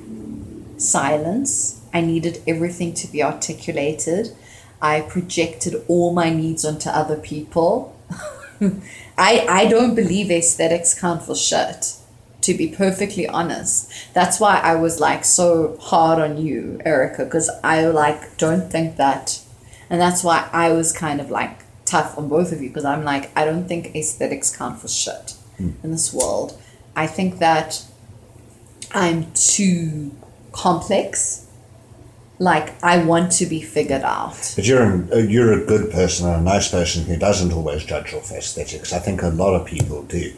silence. I needed everything to be articulated. I projected all my needs onto other people. I I don't believe aesthetics count for shit. To be perfectly honest, that's why I was like so hard on you, Erica, because I like don't think that, and that's why I was kind of like tough on both of you because I'm like I don't think aesthetics count for shit hmm. in this world. I think that I'm too complex. Like I want to be figured out. But you're an, uh, you're a good person and a nice person who doesn't always judge off aesthetics. I think a lot of people do.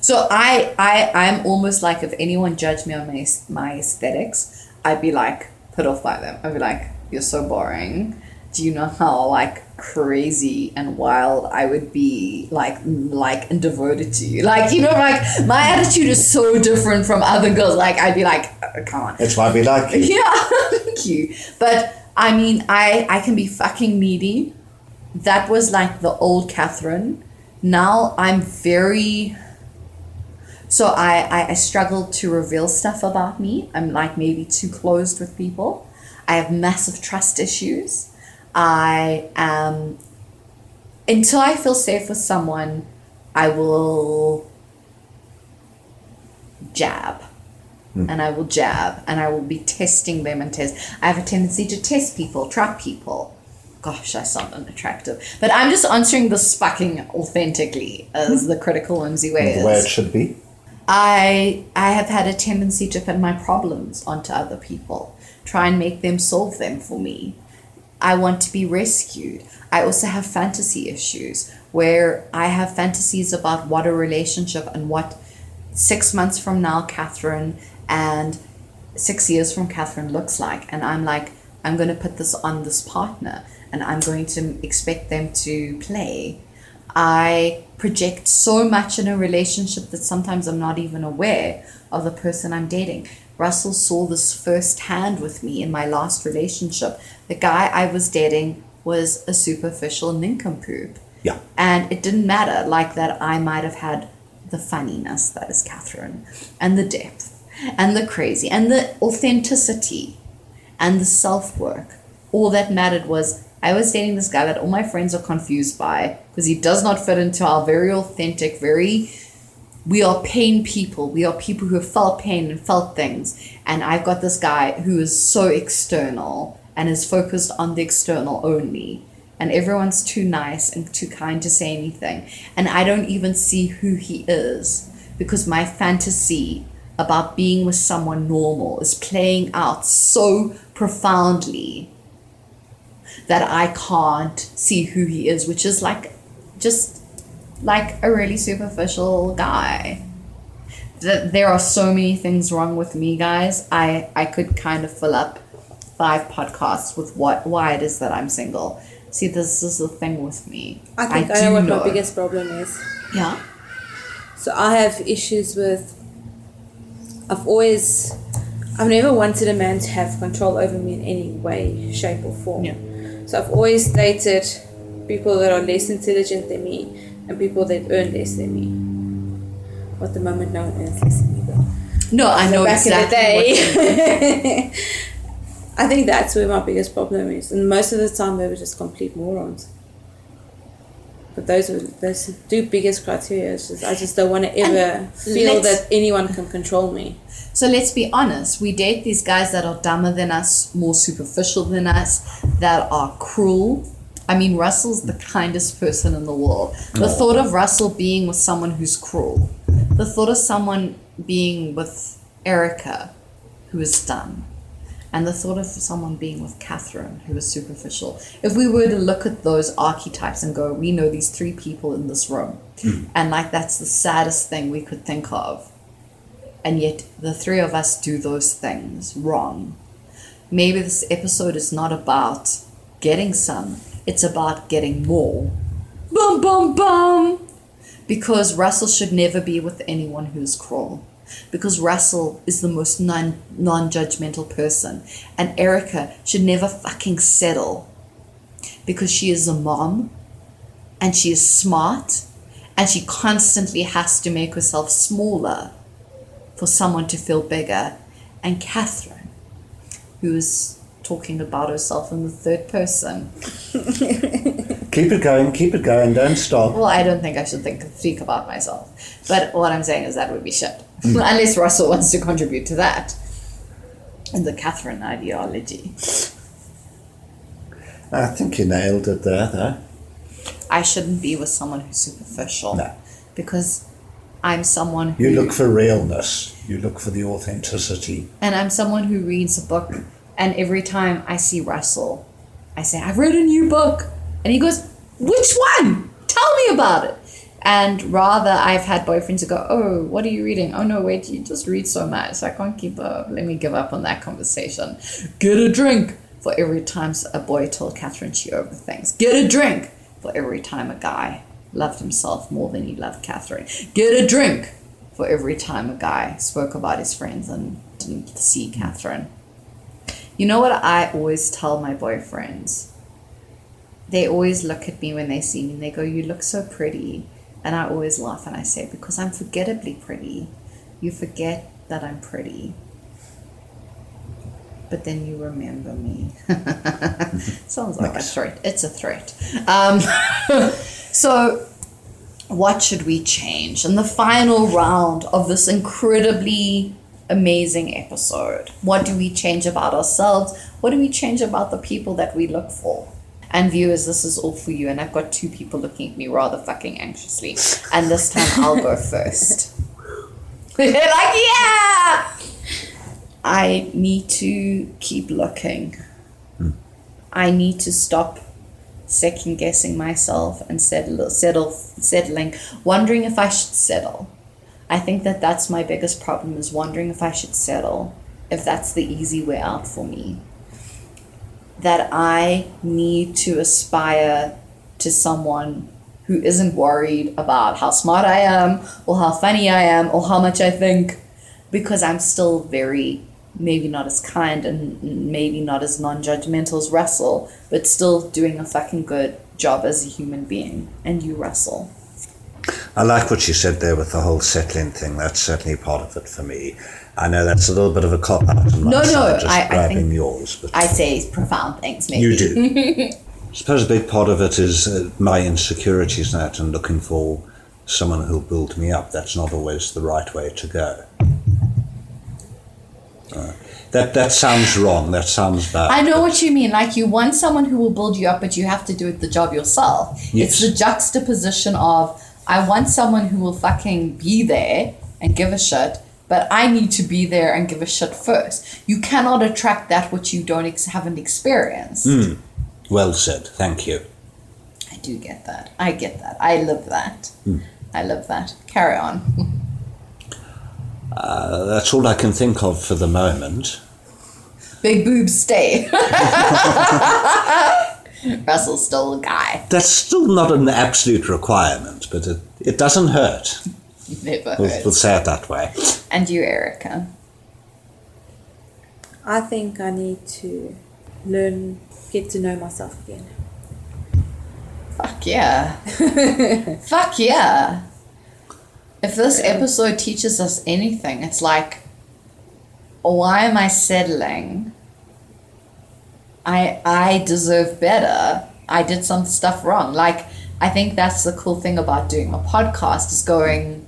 So I, I, I'm almost like if anyone judged me on my my aesthetics, I'd be like put off by them. I'd be like, "You're so boring." Do you know how like crazy and wild I would be, like, like and devoted to you? Like, you know, like my attitude is so different from other girls. Like, I'd be like, "Uh, "Come on." That's why we like you. Yeah, you. But I mean, I I can be fucking needy. That was like the old Catherine. Now I'm very. So I, I I struggle to reveal stuff about me. I'm like maybe too closed with people. I have massive trust issues. I am. Until I feel safe with someone, I will jab Mm. and I will jab and I will be testing them and test. I have a tendency to test people, trap people. Gosh, I sound unattractive. But I'm just answering this fucking authentically as hmm. the critical whimsy way The way it should be. I I have had a tendency to put my problems onto other people, try and make them solve them for me. I want to be rescued. I also have fantasy issues where I have fantasies about what a relationship and what six months from now, Catherine, and six years from Catherine looks like. And I'm like, I'm going to put this on this partner and I'm going to expect them to play. I project so much in a relationship that sometimes I'm not even aware of the person I'm dating. Russell saw this firsthand with me in my last relationship. The guy I was dating was a superficial nincompoop. Yeah. And it didn't matter, like that I might have had the funniness that is Catherine, and the depth, and the crazy, and the authenticity, and the self work. All that mattered was I was dating this guy that all my friends are confused by because he does not fit into our very authentic, very we are pain people. We are people who have felt pain and felt things. And I've got this guy who is so external and is focused on the external only. and everyone's too nice and too kind to say anything. And I don't even see who he is because my fantasy about being with someone normal is playing out so profoundly that I can't see who he is, which is like just like a really superficial guy. Th- There are so many things wrong with me, guys. I, I could kind of fill up five podcasts with what why it is that I'm single. See, this is the thing with me. I think I, know do what my biggest problem is. yeah. So I have issues with. I've always, I've never wanted a man to have control over me in any way, shape, or form. Yeah. So I've always dated people that are less intelligent than me and people that earn less than me. At the moment, no one earns less than me. But No, I know back exactly. in the day. I think that's where my biggest problem is, and most of the time they were just complete morons. But those are those two biggest criteria. Just, I just don't want to ever feel that anyone can control me. So let's be honest. We date these guys that are dumber than us, more superficial than us, that are cruel. I mean, Russell's the kindest person in the world. The thought of Russell being with someone who's cruel, the thought of someone being with Erica, who is dumb, and the thought of someone being with Catherine, who is superficial. If we were to look at those archetypes and go, we know these three people in this room, hmm. and like that's the saddest thing we could think of and yet the three of us do those things wrong. Maybe this episode is not about getting some, it's about getting more. Bum bum bum! Because Russell should never be with anyone who's cruel. Because Russell is the most non judgmental person. And Erica should never fucking settle. Because she is a mom and she is smart and she constantly has to make herself smaller for someone to feel bigger. And Catherine, who is talking about herself in the third person. Keep it going, keep it going, don't stop. Well, I don't think I should think speak about myself. But what I'm saying is that would be shit. Hmm. Unless Russell wants to contribute to that. And the Catherine ideology. I think you nailed it there, though. I shouldn't be with someone who's superficial. No. Because I'm someone who You look for realness, you look for the authenticity. And I'm someone who reads a book, and every time I see Russell, I say, I've read a new book. And he goes, Which one? Tell me about it. And rather, I've had boyfriends who go, Oh, what are you reading? Oh, no, wait, you just read so much. I can't keep up. Let me give up on that conversation. Get a drink. For every time a boy told Catherine she overthinks. Get a drink. For every time a guy loved himself more than he loved Catherine. Get a drink. For every time a guy spoke about his friends and didn't see Catherine. You know what I always tell my boyfriends? They always look at me when they see me and they go, You look so pretty. And I always laugh and I say, Because I'm forgettably pretty. You forget that I'm pretty. But then you remember me. Sounds like Nice. a threat. It's a threat. Um, so, what should we change in the final round of this incredibly amazing episode? What do we change about ourselves? What do we change about the people that we look for? And viewers, this is all for you. And I've got two people looking at me rather fucking anxiously. And this time I'll go first. They're like, yeah! I need to keep looking. Hmm. I need to stop second guessing myself and settle, settle, settling, wondering if I should settle. I think that that's my biggest problem is wondering if I should settle, if that's the easy way out for me. That I need to aspire to someone who isn't worried about how smart I am or how funny I am or how much I think because I'm still very maybe not as kind and maybe not as non-judgmental as Russell, but still doing a fucking good job as a human being. And you, Russell. I like what you said there with the whole settling thing. That's certainly part of it for me. I know that's a little bit of a cop out No, no, I- I grabbing think- yours. But I say profound things, maybe. you do. I suppose a big part of it is uh, my insecurities in that and looking for someone who'll build me up. That's not always the right way to go. Uh, That that sounds wrong. That sounds bad. I know what you mean. Like you want someone who will build you up, but you have to do the job yourself. Yes. It's the juxtaposition of I want someone who will fucking be there and give a shit, but I need to be there and give a shit first. You cannot attract that which you don't ex- haven't experienced. Well said. Thank you. I do get that. I get that. I love that. I love that. Carry on. Uh, that's all I can think of for the moment. Big boobs stay. Russell's still a guy. That's still not an absolute requirement, but it, it doesn't hurt. Never We'll, heard. we'll say it that way. And you, Erica. I think I need to learn, get to know myself again. Fuck yeah. Fuck yeah. If this episode teaches us anything, it's like, why am I settling? I I deserve better. I did some stuff wrong. Like I think that's the cool thing about doing a podcast is going.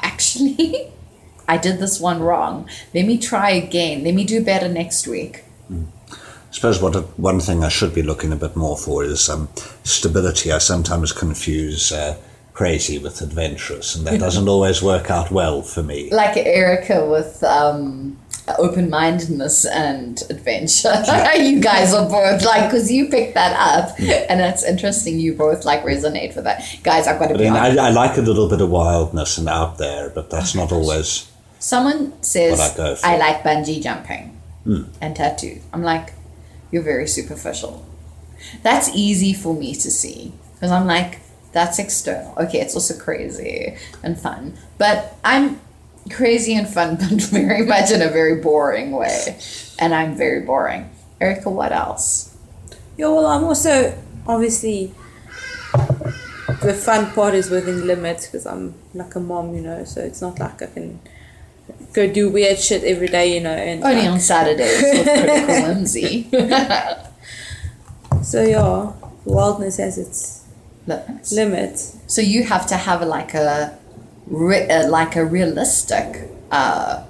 Actually, I did this one wrong. Let me try again. Let me do better next week. I suppose what one thing I should be looking a bit more for is um, stability. I sometimes confuse uh, crazy with adventurous, and that doesn't always work out well for me. like Erica with um, open mindedness and adventure. you guys are both like, because you picked that up, and it's interesting. You both like resonate with that, guys. I've got to I be. I, I like a little bit of wildness and out there, but that's not always. Someone says I. I like bungee jumping hmm. and tattoos. I'm like, you're very superficial. That's easy for me to see because I'm like, that's external. Okay, it's also crazy and fun, but I'm crazy and fun, but very much in a very boring way, and I'm very boring. Erica, what else? Yeah, well, I'm also obviously the fun part is within limits because I'm like a mom, you know. So it's not like I can go do weird shit every day, you know. And Only like- on Saturdays with critical whimsy. so yeah, wildness has its Limits. limits. So you have to have like a, re- uh, like a realistic uh,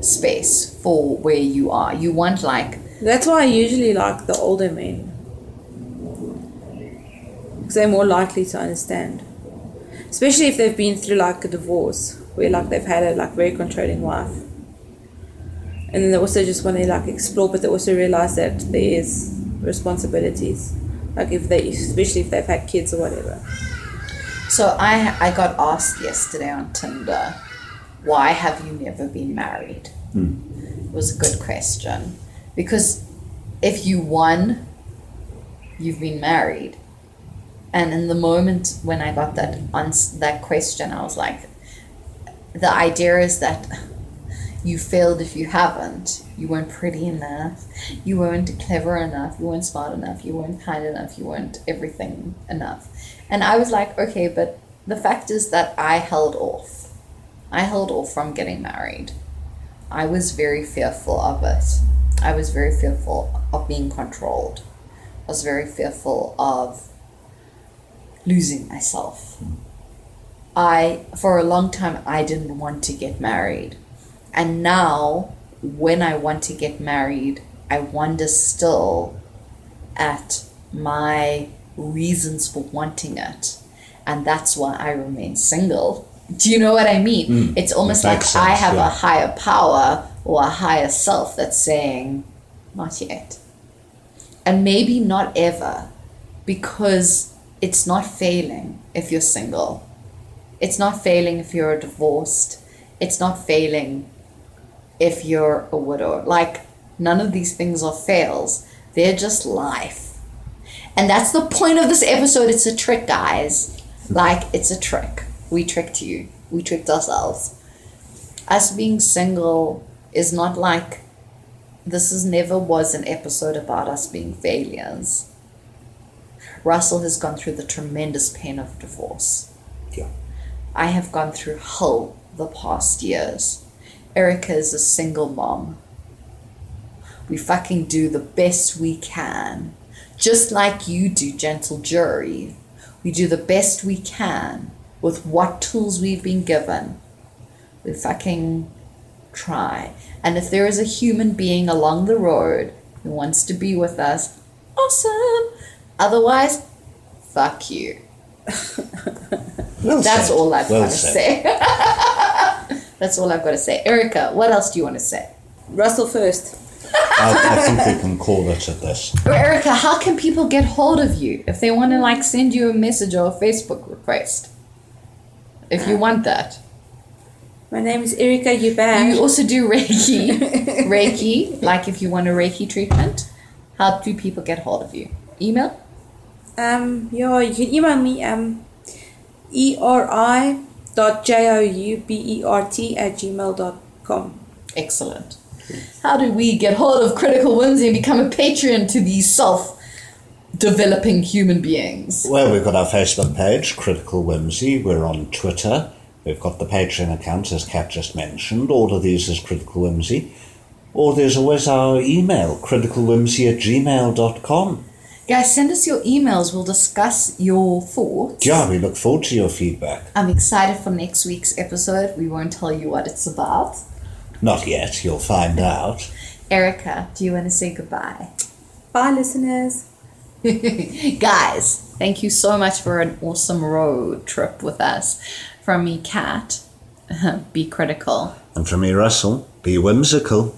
space for where you are. You want like That's why I usually like the older men because they're more likely to understand, especially if they've been through like a divorce where like they've had a like very controlling wife. And then they also just want to like explore, but they also realize that there is responsibilities. Like if they, especially if they've had kids or whatever. So I I got asked yesterday on Tinder, why have you never been married? Hmm. It was a good question because if you won, you've been married, and in the moment when I got that ans- that question, I was like, the idea is that you failed if you haven't. You weren't pretty enough. You weren't clever enough. You weren't smart enough. You weren't kind enough. You weren't everything enough. And I was like, okay, but the fact is that I held off. I held off from getting married. I was very fearful of it. I was very fearful of being controlled. I was very fearful of losing myself. I, for a long time, I didn't want to get married. And now, when I want to get married, I wonder still at my reasons for wanting it. And that's why I remain single. Do you know what I mean? Hmm. it's almost like makes I have yeah. a higher power or a higher self that's saying, not yet. And maybe not ever, because it's not failing if you're single. It's not failing if you're divorced. It's not failing if you're a widow. Like, none of these things are fails, they're just life. And that's the point of this episode. It's a trick, guys. Like, it's a trick. We tricked you, we tricked ourselves. Us being single is not like this is never was an episode about us being failures. Russell has gone through the tremendous pain of divorce. Yeah. I have gone through hell the past years. Erica is a single mom. We fucking do the best we can. Just like you do, gentle jury. We do the best we can with what tools we've been given. We fucking try. And if there is a human being along the road who wants to be with us, awesome. Otherwise, fuck you. Well That's said. all I've well got to say. That's all I've got to say. Erica, what else do you want to say? Russell first. I, I think we can call it at this. Or Erica, how can people get hold of you if they want to like send you a message or a Facebook request? If you want that. My name is Erica Joubert. You also do Reiki. Reiki, like if you want a Reiki treatment, how do people get hold of you? Email? Um, yeah, you can email me um, eri dot j-o-u-b-e-r-t at gmail dot com. Excellent. How do we get hold of Critical Whimsy and become a patron to these self developing human beings? Well, we've got our Facebook page, Critical Whimsy. We're on Twitter. We've got the Patreon account, as Kat just mentioned. All of these is Critical Whimsy. Or there's always our email, criticalwhimsy at gmail.com. Guys, send us your emails. We'll discuss your thoughts. Yeah, we look forward to your feedback. I'm excited for next week's episode. We won't tell you what it's about. Not yet, you'll find out. Erica, do you want to say goodbye? Bye, listeners. Guys, thank you so much for an awesome road trip with us. From me, Kat, be critical. And from me, Russell, be whimsical.